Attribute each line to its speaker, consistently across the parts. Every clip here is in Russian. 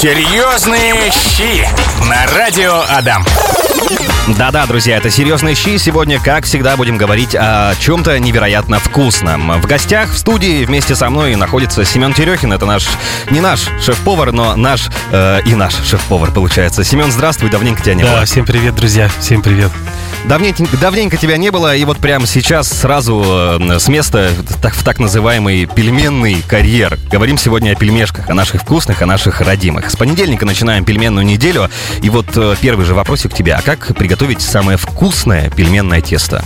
Speaker 1: Серьезные щи на радио Адам.
Speaker 2: Да-да, друзья, это «Серьезные щи». Сегодня, как всегда, будем говорить о чем-то невероятно вкусном. В гостях в студии вместе со мной находится Семен Терехин. Это наш, не наш шеф-повар, но наш э, и наш шеф-повар, получается. Семен, здравствуй, давненько тебя не
Speaker 3: Да,
Speaker 2: было.
Speaker 3: всем привет, друзья, всем привет.
Speaker 2: Давненько, давненько тебя не было, и вот прямо сейчас сразу э, с места так, в так называемый пельменный карьер. Говорим сегодня о пельмешках, о наших вкусных, о наших родимых. С понедельника начинаем пельменную неделю, и вот э, первый же вопросик к тебе. А как приготовить самое вкусное пельменное тесто?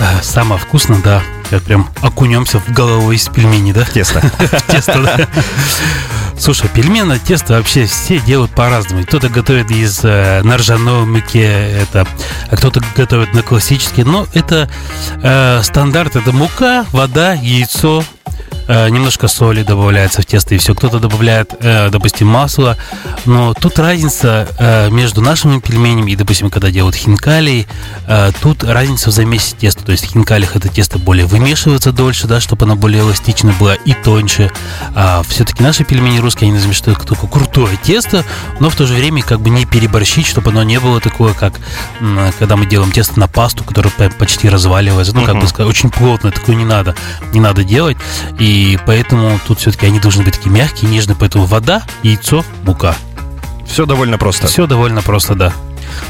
Speaker 3: Э, Самое вкусное, да. Как прям окунемся в голову из пельменей, да?
Speaker 2: Тесто.
Speaker 3: В тесто, да. Слушай, пельменное тесто вообще все делают по-разному. Кто-то готовит из э, на ржаной муке, это, а кто-то готовит на классический. Но это э, стандарт, это мука, вода, яйцо, немножко соли добавляется в тесто и все. Кто-то добавляет, э, допустим, масло. Но тут разница э, между нашими пельменями и, допустим, когда делают хинкали, э, тут разница в замесе теста. То есть в хинкалях это тесто более вымешивается дольше, да, чтобы оно более эластично было и тоньше. А все-таки наши пельмени русские, они замешивают такое крутое тесто, но в то же время как бы не переборщить, чтобы оно не было такое, как когда мы делаем тесто на пасту, которое по- почти разваливается. Ну, как бы сказать, очень плотно, такое не надо, не надо делать. И поэтому тут все-таки они должны быть такие мягкие, нежные. Поэтому вода, яйцо, мука.
Speaker 2: Все довольно просто.
Speaker 3: Все довольно просто, да.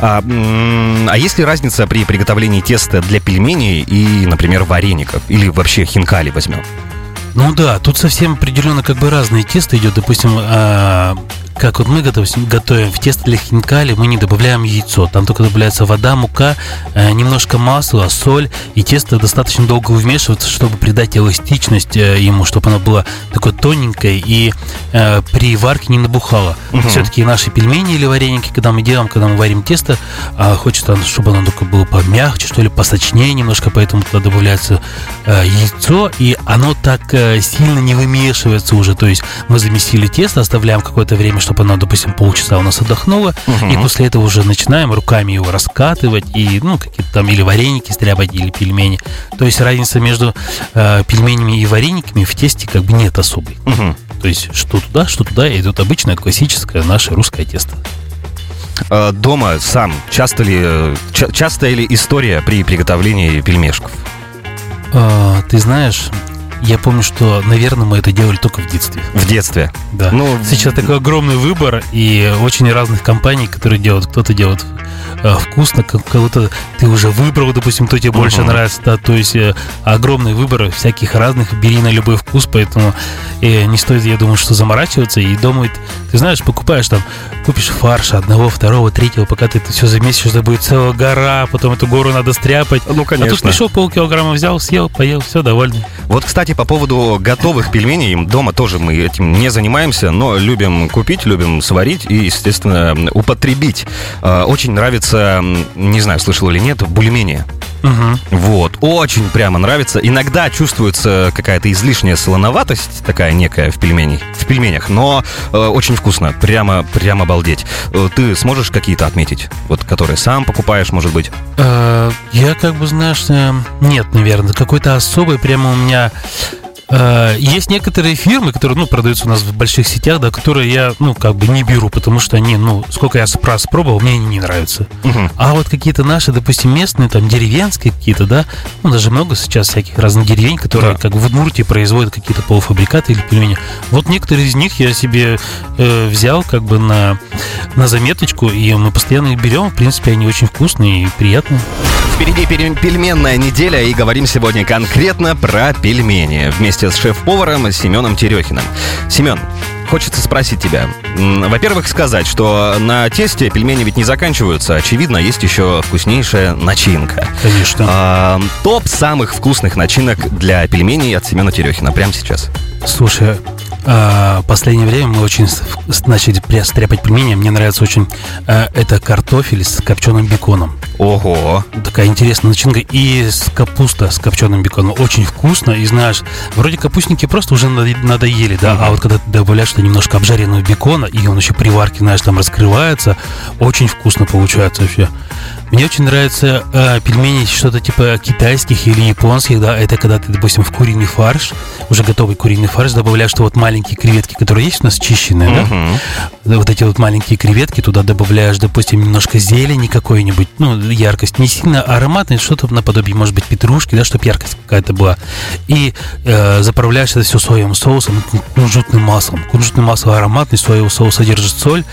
Speaker 2: А, а есть ли разница при приготовлении теста для пельменей и, например, вареников? Или вообще хинкали возьмем?
Speaker 3: Ну да, тут совсем определенно как бы разные тесто идет. Допустим, а, как вот мы готовим, готовим в тесто для хинкали, мы не добавляем яйцо. Там только добавляется вода, мука, э, немножко масла, соль. И тесто достаточно долго вмешивается, чтобы придать эластичность э, ему, чтобы оно было такое тоненькое и э, при варке не набухало. Все-таки наши пельмени или вареники, когда мы делаем, когда мы варим тесто, а, хочется, чтобы оно только было помягче, что ли, посочнее немножко, поэтому туда добавляется э, яйцо, и оно так э, сильно не вымешивается уже. То есть мы замесили тесто, оставляем какое-то время, чтобы оно, допустим, полчаса у нас отдохнуло, и после этого уже начинаем руками его раскатывать, и, ну, какие-то там или вареники стряпать, или пельмени. То есть разница между э, пельменями и варениками в тесте как бы нет особой.
Speaker 2: Мгм.
Speaker 3: То есть что туда, что туда, и идет обычное классическое наше русское тесто.
Speaker 2: А, дома сам часто ли, ча- частая ли история при приготовлении пельмешков?
Speaker 3: А, ты знаешь, я помню, что, наверное, мы это делали только в детстве.
Speaker 2: В детстве?
Speaker 3: Да.
Speaker 2: Ну,
Speaker 3: Сейчас такой огромный выбор и очень разных компаний, которые делают. Кто-то делает э, вкусно, кого-то ты уже выбрал, допустим, кто тебе больше
Speaker 2: Мгм.
Speaker 3: нравится. Да, то есть э, огромный выбор всяких разных, бери на любой вкус, поэтому э, не стоит, я думаю, что заморачиваться и думать, ты знаешь, покупаешь там, купишь фарш одного, второго, третьего, пока ты это все замесишь, это будет целая гора, потом эту гору надо стряпать.
Speaker 2: Ну,
Speaker 3: А тут
Speaker 2: конечно.
Speaker 3: пришел полкилограмма, взял, съел, поел, все, довольный.
Speaker 2: Вот, кстати, по поводу готовых пельменей, дома тоже мы этим не занимаемся, но любим купить, любим сварить и, естественно, употребить. А, Очень нравится, не знаю, слышал или нет, бульмени.
Speaker 3: Мгм.
Speaker 2: Вот, очень прямо нравится. Иногда чувствуется какая-то излишняя солоноватость, такая некая в пельменях, в пельменях, но э, очень вкусно, прямо, прямо обалдеть. Э, ты сможешь какие-то отметить, вот, которые сам покупаешь, может быть?
Speaker 3: Э, Я как бы, знаешь, э, нет, наверное, какой-то особый прямо у меня... э, Есть некоторые фирмы, которые, ну, продаются у нас в больших сетях, да, которые я, ну, как бы не беру, потому что они, ну, сколько я раз пробовал, мне они не нравятся.
Speaker 2: Мгм.
Speaker 3: А вот какие-то наши, допустим, местные, там, деревенские какие-то, да, ну, даже много сейчас всяких разных деревень, которые,
Speaker 2: Да.
Speaker 3: как в Удмуртии, производят какие-то полуфабрикаты или пельмени. Вот некоторые из них я себе э, взял, как бы, на, на заметочку, и мы постоянно их берем. В принципе, они очень вкусные и приятные.
Speaker 2: Впереди пере- пельменная неделя, и говорим сегодня конкретно про пельмени вместе с шеф-поваром Семеном Терехиным. Семен, хочется спросить тебя. Во-первых, сказать, что на тесте пельмени ведь не заканчиваются. Очевидно, есть еще вкуснейшая начинка.
Speaker 3: Конечно.
Speaker 2: А, топ самых вкусных начинок для пельменей от Семена Терехина прямо сейчас.
Speaker 3: Слушай, а, последнее время мы очень начали стряпать пельмени. Мне нравится очень а, это картофель с копченым беконом.
Speaker 2: Ого.
Speaker 3: Такая интересная начинка. И с капуста с копченым беконом. Очень вкусно. И знаешь, вроде капустники просто уже надо- надоели, да. А вот когда ты добавляешь туда немножко обжаренного бекона, и он еще при варке, знаешь, там раскрывается, очень вкусно получается вообще. Мне очень нравятся э, пельмени, что-то типа китайских или японских, да, это когда ты, допустим, в куриный фарш, уже готовый куриный фарш, добавляешь, что вот маленькие креветки, которые есть у нас чищенные,
Speaker 2: Мгм.
Speaker 3: да, вот эти вот маленькие креветки, туда добавляешь, допустим, немножко зелени какой-нибудь, ну, яркость, не сильно ароматная, что-то наподобие, может быть, петрушки, да, чтобы яркость какая-то была. И э, заправляешь это все соевым соусом, кун- кунжутным маслом. Кунжутное масло ароматный, соевый соус содержит соль.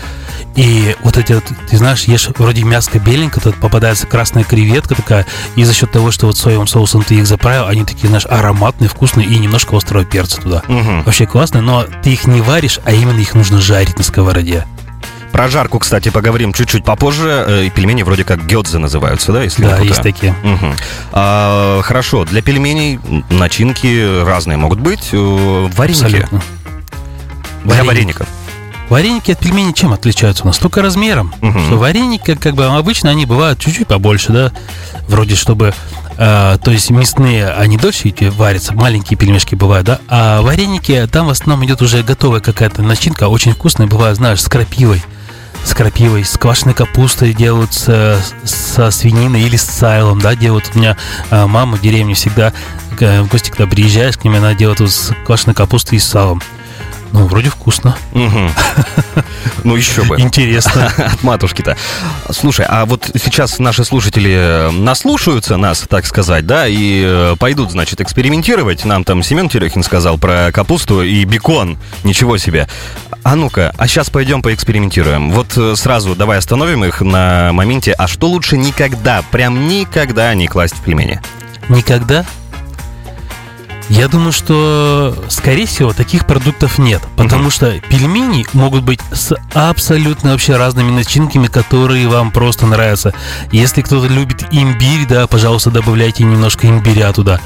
Speaker 3: И вот эти вот, ты знаешь, ешь вроде мяско беленько, тут попадается красная креветка такая, и за счет того, что вот соевым соусом ты их заправил, они такие, знаешь, ароматные, вкусные, и немножко острого перца туда.
Speaker 2: Мгм.
Speaker 3: Вообще классно, но ты их не варишь, а именно их нужно жарить на сковороде.
Speaker 2: Про жарку, кстати, поговорим чуть-чуть попозже. Э, и Пельмени вроде как гёдзе называются, да, если
Speaker 3: Да, есть такие.
Speaker 2: Мгм. А, хорошо, для пельменей начинки разные могут быть. Э, Вареники.
Speaker 3: Абсолютно.
Speaker 2: Для вареников.
Speaker 3: Вареники от пельменей чем отличаются у нас? Только размером.
Speaker 2: Мгм.
Speaker 3: Что вареники, как бы обычно, они бывают чуть-чуть побольше, да, вроде чтобы, э, то есть мясные, они дольше варятся, маленькие пельмешки бывают, да, а вареники, там в основном идет уже готовая какая-то начинка, очень вкусная, бывает, знаешь, с крапивой, с крапивой, с квашеной капустой делают с- со свининой или с сайлом, да, делают. У меня э, мама в деревне всегда, э, в гости, когда приезжаешь к ним, она делает вот с квашеной капустой и с салом. Ну, вроде вкусно.
Speaker 2: Мгм. Ну, еще бы.
Speaker 3: Интересно.
Speaker 2: От матушки-то. Слушай, а вот сейчас наши слушатели э, наслушаются нас, так сказать, да, и э, пойдут, значит, экспериментировать. Нам там Семен Терехин сказал про капусту и бекон. Ничего себе. А ну-ка, а сейчас пойдем поэкспериментируем. Вот э, сразу давай остановим их на моменте, а что лучше никогда, прям никогда не класть в пельмени?
Speaker 3: Никогда? Я думаю, что, скорее всего, таких продуктов нет. Потому
Speaker 2: Мгм.
Speaker 3: что пельмени могут быть с абсолютно вообще разными начинками, которые вам просто нравятся. Если кто-то любит имбирь, да, пожалуйста, добавляйте немножко имбиря туда.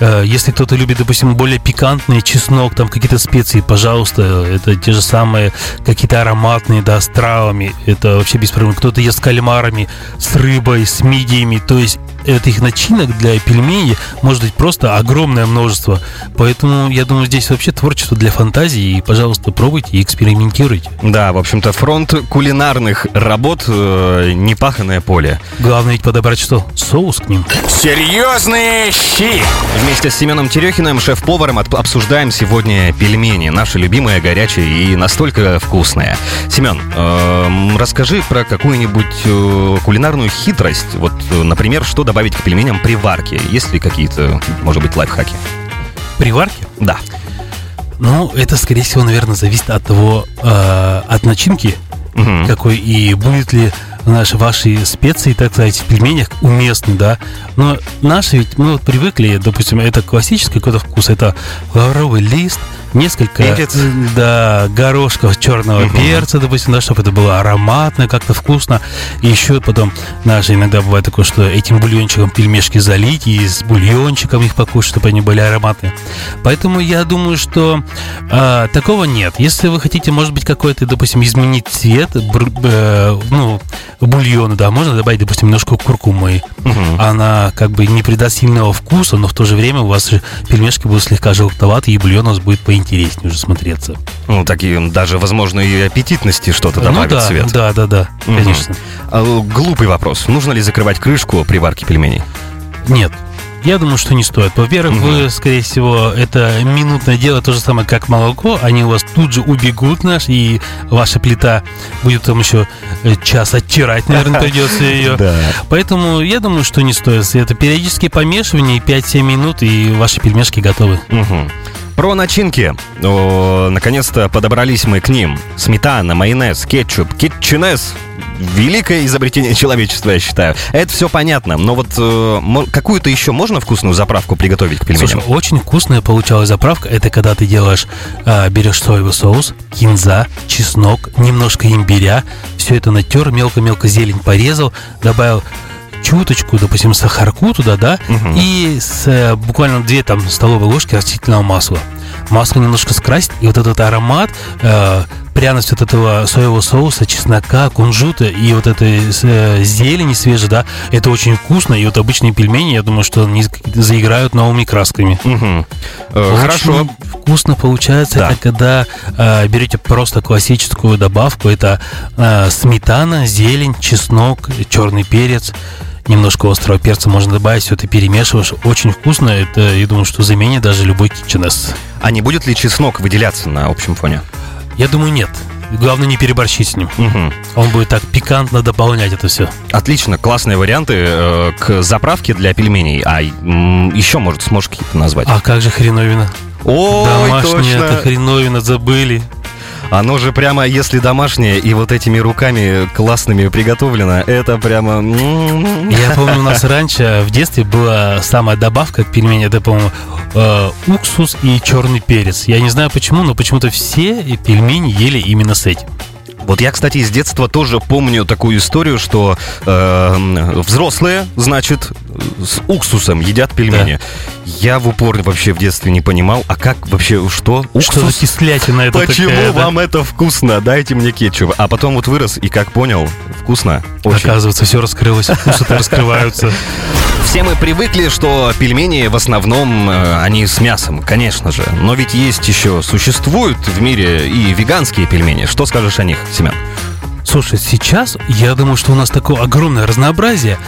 Speaker 3: Э, Если кто-то любит, допустим, более пикантный чеснок, там какие-то специи, пожалуйста, это те же самые какие-то ароматные, да, с травами. Это вообще без проблем. Кто-то ест с кальмарами, с рыбой, с мидиями. То есть этих начинок для пельменей может быть просто огромное множество. Поэтому, я думаю, здесь вообще творчество для фантазии. И, пожалуйста, пробуйте и экспериментируйте.
Speaker 2: Да, в общем-то, фронт кулинарных работ э, непаханное поле.
Speaker 3: Главное ведь подобрать что? Соус к ним.
Speaker 1: Серьезные щи.
Speaker 2: Вместе с Семеном Терехиным, шеф-поваром, обсуждаем сегодня пельмени. Наши любимые, горячие и настолько вкусные. Семен, эм, расскажи про какую-нибудь э, кулинарную хитрость. Вот, э, например, что добавить к пельменям при варке? Есть ли какие-то, может быть, лайфхаки?
Speaker 3: При варке?
Speaker 2: Да.
Speaker 3: Ну, это, скорее всего, наверное, зависит от того, э, от начинки,
Speaker 2: Мгм.
Speaker 3: какой и будет ли наши ваши специи, так сказать, в пельменях уместны, да. Но наши ведь мы вот привыкли, допустим, это классический какой-то вкус, это лавровый лист, несколько
Speaker 2: Перец.
Speaker 3: да, горошков черного
Speaker 2: Мгм.
Speaker 3: перца, допустим, да, чтобы это было ароматно, как-то вкусно. И еще потом наши иногда бывает такое, что этим бульончиком пельмешки залить и с бульончиком их покушать, чтобы они были ароматные. Поэтому я думаю, что а, такого нет. Если вы хотите, может быть, какой-то, допустим, изменить цвет, бр- э, ну, бульона, да, можно добавить, допустим, немножко куркумы.
Speaker 2: Мгм.
Speaker 3: Она как бы не придаст сильного вкуса, но в то же время у вас пельмешки будут слегка желтоватые, и бульон у вас будет поинтереснее уже смотреться.
Speaker 2: Ну, такие даже, возможно, и аппетитности что-то добавит
Speaker 3: ну да,
Speaker 2: цвет.
Speaker 3: да, да, да,
Speaker 2: Мгм.
Speaker 3: конечно.
Speaker 2: А, глупый вопрос. Нужно ли закрывать крышку при варке пельменей?
Speaker 3: Нет. Я думаю, что не стоит. Во-первых,
Speaker 2: Мгм.
Speaker 3: вы, скорее всего, это минутное дело, то же самое, как молоко. Они у вас тут же убегут наш, и ваша плита будет там еще э, час оттирать, наверное, придется ее.
Speaker 2: Да.
Speaker 3: Поэтому я думаю, что не стоит. Это периодически помешивание, 5-7 минут, и ваши пельмешки готовы.
Speaker 2: Мгм. Про начинки. Наконец-то подобрались мы к ним. Сметана, майонез, кетчуп, кетчунес. Великое изобретение человечества, я считаю. Это все понятно, но вот э, какую-то еще можно вкусную заправку приготовить к пельменям?
Speaker 3: Слушай, очень вкусная получалась заправка. Это когда ты делаешь, а, берешь соевый соус, кинза, чеснок, немножко имбиря, все это натер, мелко-мелко зелень порезал, добавил чуточку, допустим, сахарку туда, да,
Speaker 2: Мгм.
Speaker 3: и с, э, буквально две там столовые ложки растительного масла. Масло немножко скрасить, и вот этот аромат, э, пряность от этого соевого соуса, чеснока, кунжута и вот этой э, зелени свежей, да, это очень вкусно. И вот обычные пельмени, я думаю, что они заиграют новыми красками.
Speaker 2: Мгм. Э,
Speaker 3: Очень
Speaker 2: Хорошо.
Speaker 3: Вкусно получается,
Speaker 2: Да.
Speaker 3: это когда э, берете просто классическую добавку, это э, сметана, зелень, чеснок, черный перец, немножко острого перца можно добавить, все это перемешиваешь. Очень вкусно, это, я думаю, что заменит даже любой китченес.
Speaker 2: А не будет ли чеснок выделяться на общем фоне?
Speaker 3: Я думаю, нет. Главное не переборщить с ним.
Speaker 2: Мгм.
Speaker 3: Он будет так пикантно дополнять это все.
Speaker 2: Отлично, классные варианты э, к заправке для пельменей. А м, еще, может, сможешь какие-то назвать?
Speaker 3: А как же хреновина?
Speaker 2: Ой,
Speaker 3: Домашняя
Speaker 2: точно.
Speaker 3: это хреновина, забыли.
Speaker 2: Оно же прямо, если домашнее и вот этими руками классными приготовлено, это прямо... м,
Speaker 3: Я помню, у нас раньше в детстве была самая добавка к пельмени, это, по-моему, э, уксус и черный перец. Я не знаю почему, но почему-то все пельмени ели именно с этим.
Speaker 2: Вот я, кстати, из детства тоже помню такую историю, что э, взрослые, значит, с уксусом едят пельмени. Я в упор вообще в детстве не понимал, а как вообще, что?
Speaker 3: Что за кислятина это
Speaker 2: Почему
Speaker 3: такая, да?
Speaker 2: вам это вкусно? Дайте мне кетчуп. А потом вот вырос и как понял, вкусно. Очень.
Speaker 3: Оказывается, все раскрылось, вкусы-то раскрываются.
Speaker 2: Все мы привыкли, что пельмени в основном э, они с мясом, конечно же. Но ведь есть еще, существуют в мире и веганские пельмени. Что скажешь о них, Семен?
Speaker 3: Слушай, сейчас я думаю, что у нас такое огромное разнообразие.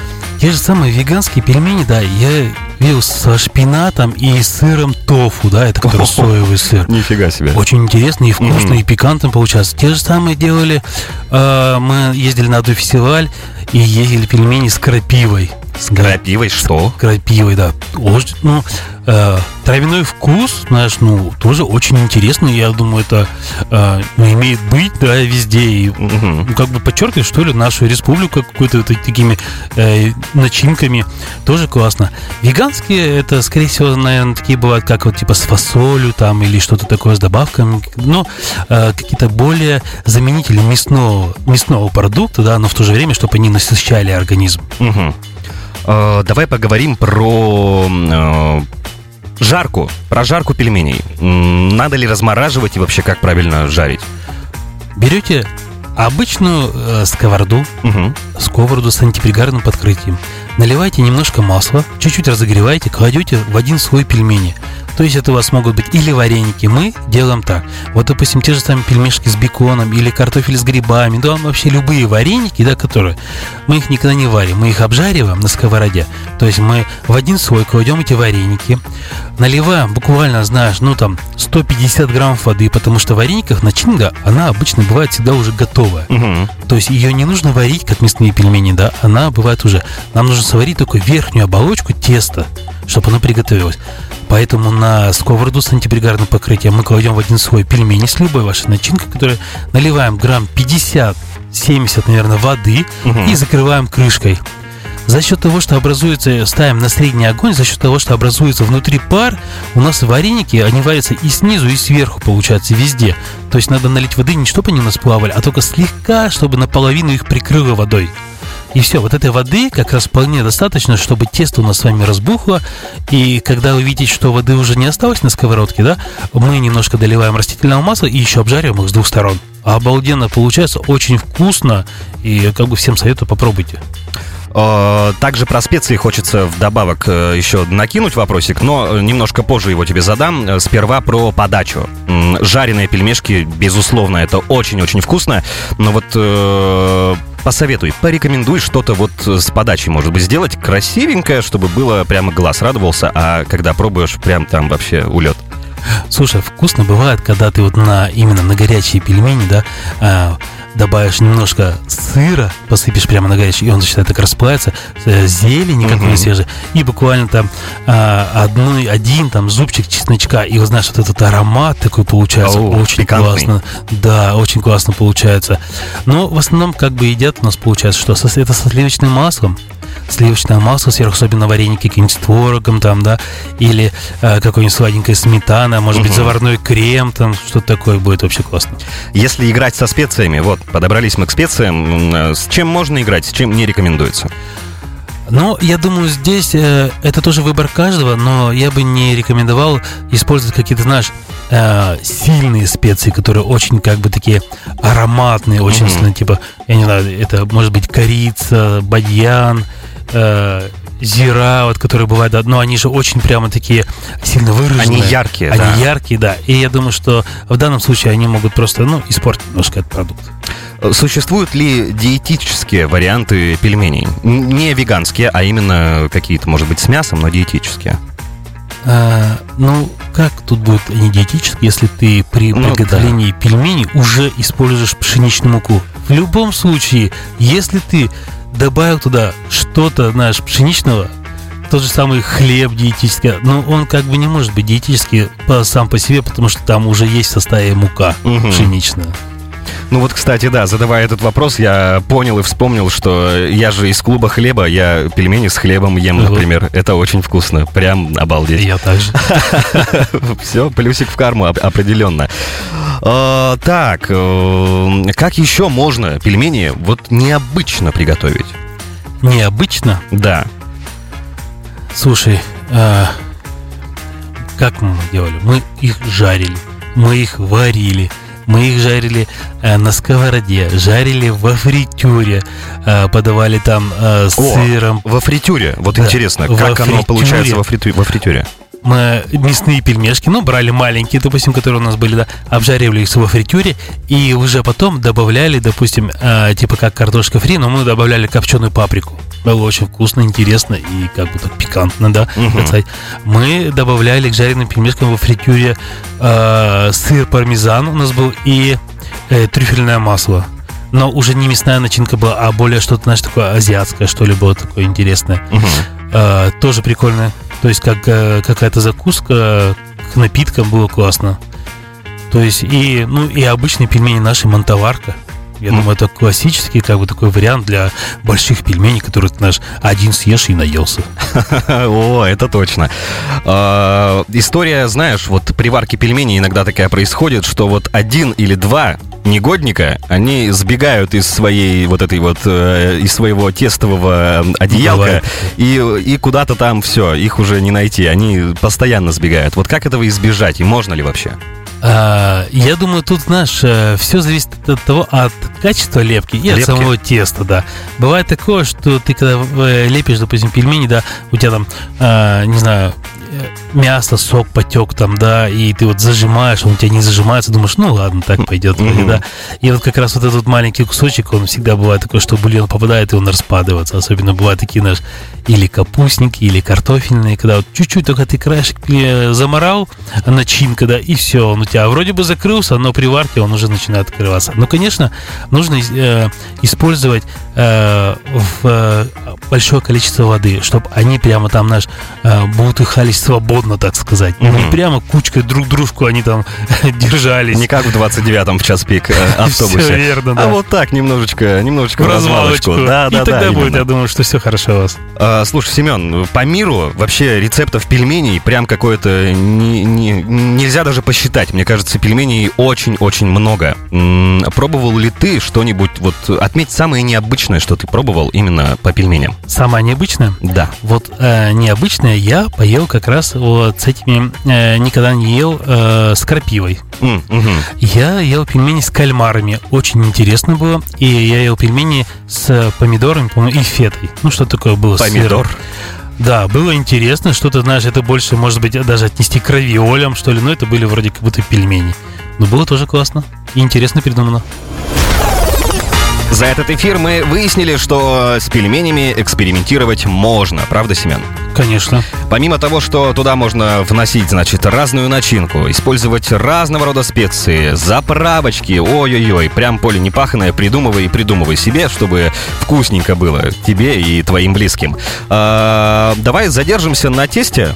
Speaker 3: Те же самые веганские пельмени, да, я видел со шпинатом и сыром тофу, да, это который соевый сыр.
Speaker 2: Нифига себе.
Speaker 3: Очень интересно и вкусно, и пикантно получается. Те же самые делали, э, мы ездили на одну фестиваль и ездили пельмени с крапивой.
Speaker 2: С крапивой что?
Speaker 3: Крапивой, да. Очень, ну, э, травяной вкус, знаешь, ну, тоже очень интересный. Я думаю, это э, ну, имеет быть, да, везде. И ну, как бы подчеркивает, что ли, нашу республику какой-то вот такими э, начинками. Тоже классно. Веганские, это, скорее всего, наверное, такие бывают, как вот типа с фасолью там или что-то такое с добавками. Но э, какие-то более заменители мясного, мясного продукта, да, но в то же время, чтобы они насыщали организм.
Speaker 2: Мгм. Э, Давай поговорим про э, жарку, про жарку пельменей. Надо ли размораживать и вообще как правильно жарить?
Speaker 3: Берете обычную э, сковороду,
Speaker 2: Мгм.
Speaker 3: сковороду с антипригарным подкрытием. Наливайте немножко масла, чуть-чуть разогреваете, кладете в один слой пельмени. То есть это у вас могут быть или вареники. Мы делаем так. Вот, допустим, те же самые пельмешки с беконом или картофель с грибами. Да, вообще любые вареники, да, которые мы их никогда не варим. Мы их обжариваем на сковороде. То есть мы в один слой кладем эти вареники, наливаем буквально, знаешь, ну там 150 граммов воды, потому что в варениках начинка, она обычно бывает всегда уже готовая.
Speaker 2: Мгм.
Speaker 3: То есть ее не нужно варить, как мясные пельмени, да, она бывает уже. Нам нужно сварить только верхнюю оболочку теста, чтобы оно приготовилось. Поэтому на сковороду с антипригарным покрытием мы кладем в один слой пельмени с любой вашей начинкой, которую наливаем грамм 50-70, наверное, воды
Speaker 2: Мгм.
Speaker 3: и закрываем крышкой. За счет того, что образуется, ставим на средний огонь, за счет того, что образуется внутри пар, у нас вареники, они варятся и снизу, и сверху, получается, везде. То есть надо налить воды не чтобы они у нас плавали, а только слегка, чтобы наполовину их прикрыло водой. И все, вот этой воды как раз вполне достаточно, чтобы тесто у нас с вами разбухло. И когда вы видите, что воды уже не осталось на сковородке, да, мы немножко доливаем растительного масла и еще обжариваем их с двух сторон. Обалденно получается, очень вкусно. И как бы всем советую, попробуйте.
Speaker 2: Э, Также про специи хочется вдобавок э, еще накинуть вопросик, но э, немножко позже его тебе задам. Сперва про подачу. Жареные пельмешки, безусловно, это очень-очень вкусно, но вот посоветуй, порекомендуй что-то вот с подачей, может быть, сделать красивенькое, чтобы было прямо глаз радовался, а когда пробуешь, прям там вообще улет.
Speaker 3: Слушай, вкусно бывает, когда ты вот на именно на горячие пельмени, да, а, добавишь немножко сыра, посыпешь прямо на горячий, и он начинает так расплавиться, э, зелени какой-нибудь свежей, и буквально там а, одной, один там зубчик чесночка, и вот знаешь, вот этот аромат такой получается,
Speaker 2: Ау,
Speaker 3: очень
Speaker 2: пикантный.
Speaker 3: классно. Да, очень классно получается. Но в основном как бы едят у нас получается, что это со сливочным маслом, сливочное масло сверху, особенно вареники какие-нибудь с творогом там, да, или э, какой-нибудь сладенькая сметана, может быть,
Speaker 2: Мгм.
Speaker 3: заварной крем, там, что-то такое будет вообще классно.
Speaker 2: Если играть со специями, вот, подобрались мы к специям, э, с чем можно играть, с чем не рекомендуется?
Speaker 3: Но я думаю, здесь э, это тоже выбор каждого, но я бы не рекомендовал использовать какие-то, знаешь, э, сильные специи, которые очень как бы такие ароматные, очень сильно, типа, я не знаю, это может быть корица, бадьян, э, зира, вот, которые бывают, да, но они же очень прямо такие сильно выраженные.
Speaker 2: Они яркие,
Speaker 3: Они
Speaker 2: да.
Speaker 3: яркие, да. И я думаю, что в данном случае они могут просто, ну, испортить немножко этот продукт.
Speaker 2: Существуют ли диетические варианты пельменей? Не веганские, а именно какие-то, может быть, с мясом, но диетические.
Speaker 3: А, ну, как тут будет они диетические, если ты при
Speaker 2: Ну,
Speaker 3: приготовлении пельменей уже используешь пшеничную муку? В любом случае, если ты добавил туда что-то, знаешь, пшеничного, тот же самый хлеб диетический, но он как бы не может быть диетический сам по себе, потому что там уже есть в составе мука
Speaker 2: Мгм.
Speaker 3: пшеничная.
Speaker 2: Ну вот, кстати, да, задавая этот вопрос, я понял и вспомнил, что я же из клуба хлеба, я пельмени с хлебом ем,
Speaker 3: Вот.
Speaker 2: например. Это очень вкусно, прям обалдеть.
Speaker 3: Я также.
Speaker 2: Все, плюсик в карму оп- определенно. А, так, э, как еще можно пельмени вот необычно приготовить?
Speaker 3: Необычно,
Speaker 2: Да.
Speaker 3: Слушай, а, как мы делали? Мы их жарили, мы их варили, мы их жарили э, на сковороде, жарили во фритюре, э, подавали там э, с
Speaker 2: О,
Speaker 3: сыром.
Speaker 2: Во фритюре. Вот
Speaker 3: Да,
Speaker 2: интересно,
Speaker 3: во
Speaker 2: как оно
Speaker 3: фритюре.
Speaker 2: получается во фритюре? Во фритюре?
Speaker 3: Мы мясные пельмешки, ну, брали маленькие, допустим, которые у нас были, да, обжаривали их во фритюре, и уже потом добавляли, допустим, э, типа как картошка фри, но мы добавляли копченую паприку. Было очень вкусно, интересно и как так пикантно, да, сказать. Мы добавляли к жареным пельмешкам во фритюре э, сыр пармезан у нас был и э, трюфельное масло. Но уже не мясная начинка была, а более что-то, знаешь, такое азиатское, что ли, было такое интересное.
Speaker 2: Мгм.
Speaker 3: Э, тоже прикольно. То есть как э, какая-то закуска к напиткам было классно. То есть и, ну, и обычные пельмени наши мантоварка. Я
Speaker 2: М.
Speaker 3: думаю, это классический как бы такой вариант для больших пельменей, которые ты наш один съешь и наелся.
Speaker 2: О, это точно. А, История, знаешь, вот при варке пельменей иногда такая происходит, что вот один или два негодника, они сбегают из своей вот этой вот, э, из своего тестового одеялка и, и куда-то там все, их уже не найти, они постоянно сбегают. Вот как этого избежать и можно ли вообще?
Speaker 3: А, я думаю, тут, знаешь, все зависит от того, от качества лепки и
Speaker 2: Лепки.
Speaker 3: от самого теста, да. Бывает такое, что ты когда э, лепишь, допустим, пельмени, да, у тебя там, э, не знаю, э, мясо, сок потек там, да, и ты вот зажимаешь, он у тебя не зажимается, думаешь, ну ладно, так пойдет, вроде,
Speaker 2: Мгм.
Speaker 3: да. И вот как раз вот этот маленький кусочек, он всегда бывает такой, что бульон попадает, и он распадывается. Особенно бывают такие, знаешь, или капустники, или картофельные, когда вот чуть-чуть только ты краешек э, заморал, начинка, да, и все, он у тебя вроде бы закрылся, но при варке он уже начинает открываться. Но, конечно, нужно э, использовать э, в э, большое количество воды, чтобы они прямо там, наш э, бултыхались свободно, так сказать. Не
Speaker 2: Мгм.
Speaker 3: прямо кучкой друг дружку они там держались.
Speaker 2: Не как в 29-м в час пик э, автобусе.
Speaker 3: верно, да.
Speaker 2: А вот так, немножечко, немножечко
Speaker 3: в
Speaker 2: развалочку.
Speaker 3: развалочку.
Speaker 2: Да,
Speaker 3: и
Speaker 2: да,
Speaker 3: тогда
Speaker 2: да,
Speaker 3: будет, я думаю, что все хорошо у вас.
Speaker 2: А, слушай, Семен, по миру вообще рецептов пельменей прям какое-то не- не- нельзя даже посчитать. Мне кажется, пельменей очень-очень много. Пробовал ли ты что-нибудь, вот отметь самое необычное, что ты пробовал именно по пельменям?
Speaker 3: Самое необычное,
Speaker 2: Да.
Speaker 3: вот э, необычное я поел как раз вот с этими, э, никогда не ел э, с крапивой.
Speaker 2: М, мгм.
Speaker 3: Я ел пельмени с кальмарами, очень интересно было. И я ел пельмени с помидорами, по-моему, и фетой. Ну, что такое было? с
Speaker 2: Помидор.
Speaker 3: Да, было интересно, что-то, знаешь, это больше, может быть, даже отнести к равиолям, что ли, но это были вроде как будто пельмени. Но было тоже классно и интересно придумано.
Speaker 2: За этот эфир мы выяснили, что с пельменями экспериментировать можно. Правда, Семен?
Speaker 3: Конечно.
Speaker 2: Помимо того, что туда можно вносить, значит, разную начинку, использовать разного рода специи, заправочки, ой-ой-ой, прям поле непаханное, придумывай и придумывай себе, чтобы вкусненько было тебе и твоим близким. А, давай задержимся на тесте.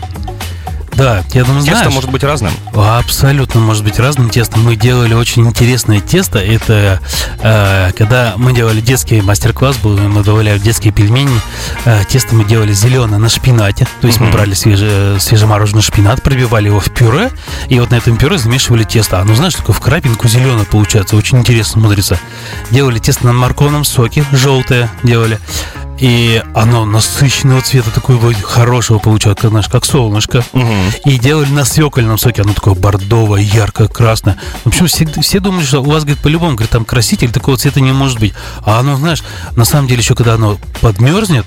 Speaker 3: Да, я думаю,
Speaker 2: Тесто
Speaker 3: знаешь,
Speaker 2: может быть разным.
Speaker 3: Абсолютно может быть разным тестом. Мы делали очень интересное тесто. Это э, когда мы делали детский мастер-класс, был, мы добавляли детские пельмени. Э, тесто мы делали зеленое на шпинате. То есть мы
Speaker 2: Мгм.
Speaker 3: брали свеже, свежемороженый шпинат, пробивали его в пюре, и вот на этом пюре замешивали тесто. Оно, знаешь, такое в крапинку зеленое получается. Очень интересно смотрится. Делали тесто на морковном соке, желтое делали. И оно насыщенного цвета, такого хорошего получалось, как, знаешь, как солнышко. И делали на свекольном соке, оно такое бордовое, яркое, красное. В общем, все, все думали, что у вас, говорит, по-любому, говорит, там краситель такого цвета не может быть. А оно, знаешь, на самом деле еще когда оно подмерзнет,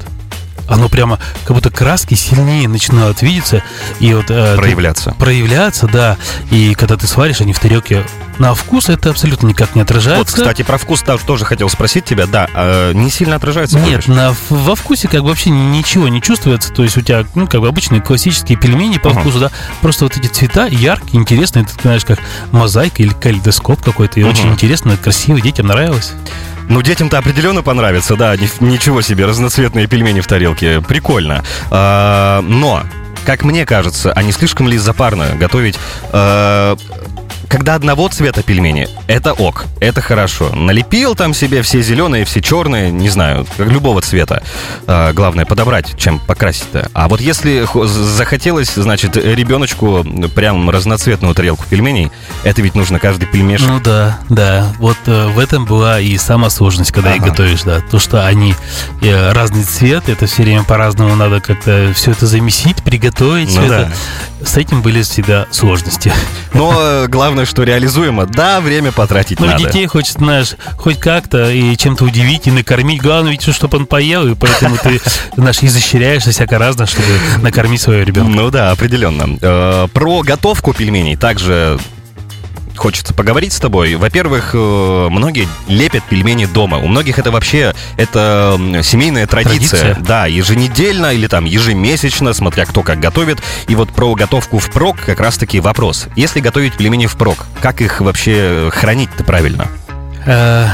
Speaker 3: оно прямо как будто краски сильнее начинают видеться и вот э, ты-
Speaker 2: Проявляться.
Speaker 3: проявляться, да. И когда ты сваришь, они в тарелке на вкус это абсолютно никак не отражается.
Speaker 2: Вот, кстати, про вкус тоже, хотел спросить тебя. Да, а, не сильно отражается?
Speaker 3: Нет, на, во вкусе как бы вообще ничего не чувствуется. То есть у тебя, ну, как бы обычные классические пельмени по
Speaker 2: Ага.
Speaker 3: вкусу, да. Просто вот эти цвета яркие, интересные. Ты знаешь, как мозаика или калейдоскоп какой-то. И
Speaker 2: Мгм.
Speaker 3: очень интересно, красиво, детям нравилось.
Speaker 2: Ну, детям-то определенно понравится, да, ни- ничего себе, разноцветные пельмени в тарелке, прикольно. А, но, как мне кажется, а не слишком ли запарно готовить... а, когда одного цвета пельмени, это ок, это хорошо. Налепил там себе все зеленые, все черные, не знаю, любого цвета. А, главное подобрать, чем покрасить-то. А вот если хо- захотелось, значит, ребеночку прям разноцветную тарелку пельменей, это ведь нужно каждый пельмешек
Speaker 3: Ну да, да. Вот э, в этом была и сама сложность, когда их
Speaker 2: Ага.
Speaker 3: готовишь, да. То, что они э, разный цвет, это все время по-разному надо как-то все это замесить, приготовить.
Speaker 2: Ну
Speaker 3: всё
Speaker 2: да.
Speaker 3: это. С этим были всегда сложности.
Speaker 2: Но э, главное, что реализуемо. Да, время потратить
Speaker 3: Ну,
Speaker 2: надо.
Speaker 3: детей хочется, знаешь, хоть как-то и чем-то удивить, и накормить. Главное, ведь, чтобы он поел, и поэтому ты, знаешь, изощряешься всяко разно, чтобы накормить своего ребенка.
Speaker 2: Ну да, определенно. Э, Про готовку пельменей также хочется поговорить с тобой. Во-первых, э, многие лепят пельмени дома. У многих это вообще это семейная традиция.
Speaker 3: Традиция.
Speaker 2: Да, еженедельно или там ежемесячно, смотря кто как готовит. И вот про готовку впрок как раз-таки вопрос. Если готовить пельмени впрок, как их вообще хранить-то правильно?
Speaker 3: Э,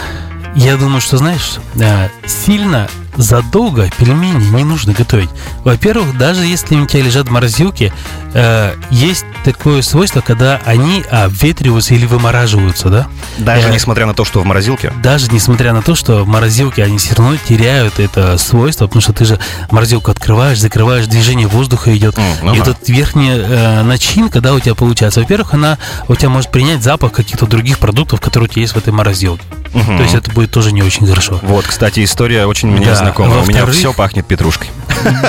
Speaker 3: Я думаю, что, знаешь, э, сильно задолго пельмени не нужно готовить. Во-первых, даже если у тебя лежат в морозилке, э, есть такое свойство, когда они обветриваются или вымораживаются, да?
Speaker 2: Даже
Speaker 3: Э,
Speaker 2: несмотря на то, что в морозилке?
Speaker 3: Даже несмотря на то, что в морозилке они все равно теряют это свойство, потому что ты же морозилку открываешь, закрываешь, движение воздуха идет.
Speaker 2: М, ну
Speaker 3: и
Speaker 2: да.
Speaker 3: тут верхняя э, начинка, да, у тебя получается. Во-первых, она у тебя может принять запах каких-то других продуктов, которые у тебя есть в этой морозилке.
Speaker 2: Мгм.
Speaker 3: То есть это будет тоже не очень хорошо.
Speaker 2: Вот, кстати, история очень мне
Speaker 3: Да,
Speaker 2: знакома. У меня все пахнет петрушкой.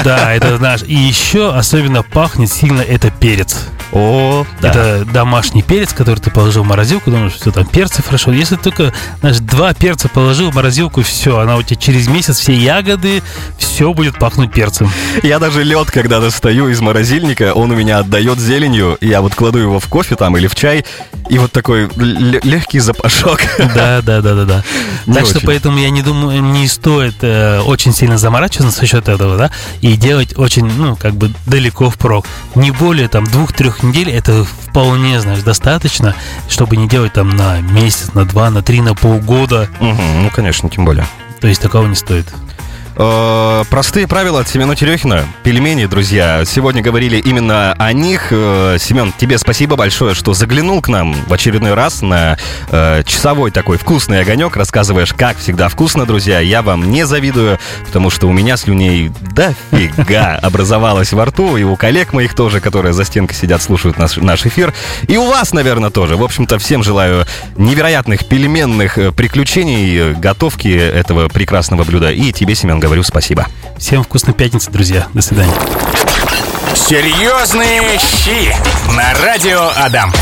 Speaker 3: Да, это знаешь. И еще особенно пахнет сильно это перец.
Speaker 2: О, да.
Speaker 3: Это домашний перец, который ты положил в морозилку, думаешь, все там перцы хорошо. Если только, знаешь, два перца положил в морозилку, все, она у тебя через месяц все ягоды, все будет пахнуть перцем.
Speaker 2: Я даже лед, когда достаю из морозильника, он у меня отдает зеленью. Я вот кладу его в кофе там или в чай, и вот такой легкий запашок.
Speaker 3: Да, да, да, да, да.
Speaker 2: Не
Speaker 3: Так что
Speaker 2: очень.
Speaker 3: поэтому я не думаю, не стоит э, очень сильно заморачиваться со счет этого, да, и делать очень, ну, как бы далеко впрок. Не более там двух-трех недель это вполне, знаешь, достаточно, чтобы не делать там на месяц, на два, на три, на полгода.
Speaker 2: Мгм, Ну, конечно, тем более.
Speaker 3: То есть такого не стоит.
Speaker 2: Э, Простые правила от Семена Терехина. Пельмени, друзья. Сегодня говорили именно о них. Э, Семен, тебе спасибо большое, что заглянул к нам в очередной раз на э, часовой такой вкусный огонек. Рассказываешь, как всегда вкусно, друзья. Я вам не завидую, потому что у меня слюней дофига образовалось во рту. И у коллег моих тоже, которые за стенкой сидят, слушают наш, наш эфир. И у вас, наверное, тоже. В общем-то, всем желаю невероятных пельменных э, приключений, э, готовки этого прекрасного блюда. И тебе, Семен, говорю спасибо.
Speaker 3: Всем вкусной пятницы, друзья. До свидания.
Speaker 1: Серьезные щи на радио Адам.